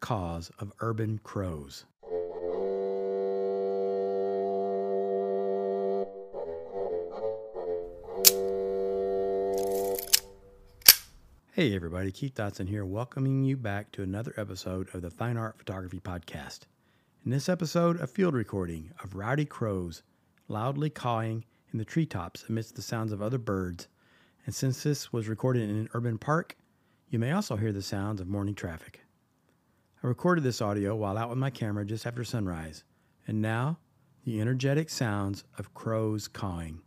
caws of urban crows. Hey everybody, Keith Dotson here, welcoming you back to another episode of the Fine Art Photography Podcast. In this episode, a field recording of rowdy crows loudly cawing in the treetops amidst the sounds of other birds. And since this was recorded in an urban park, you may also hear the sounds of morning traffic. I recorded this audio while out with my camera just after sunrise, and now the energetic sounds of crows cawing.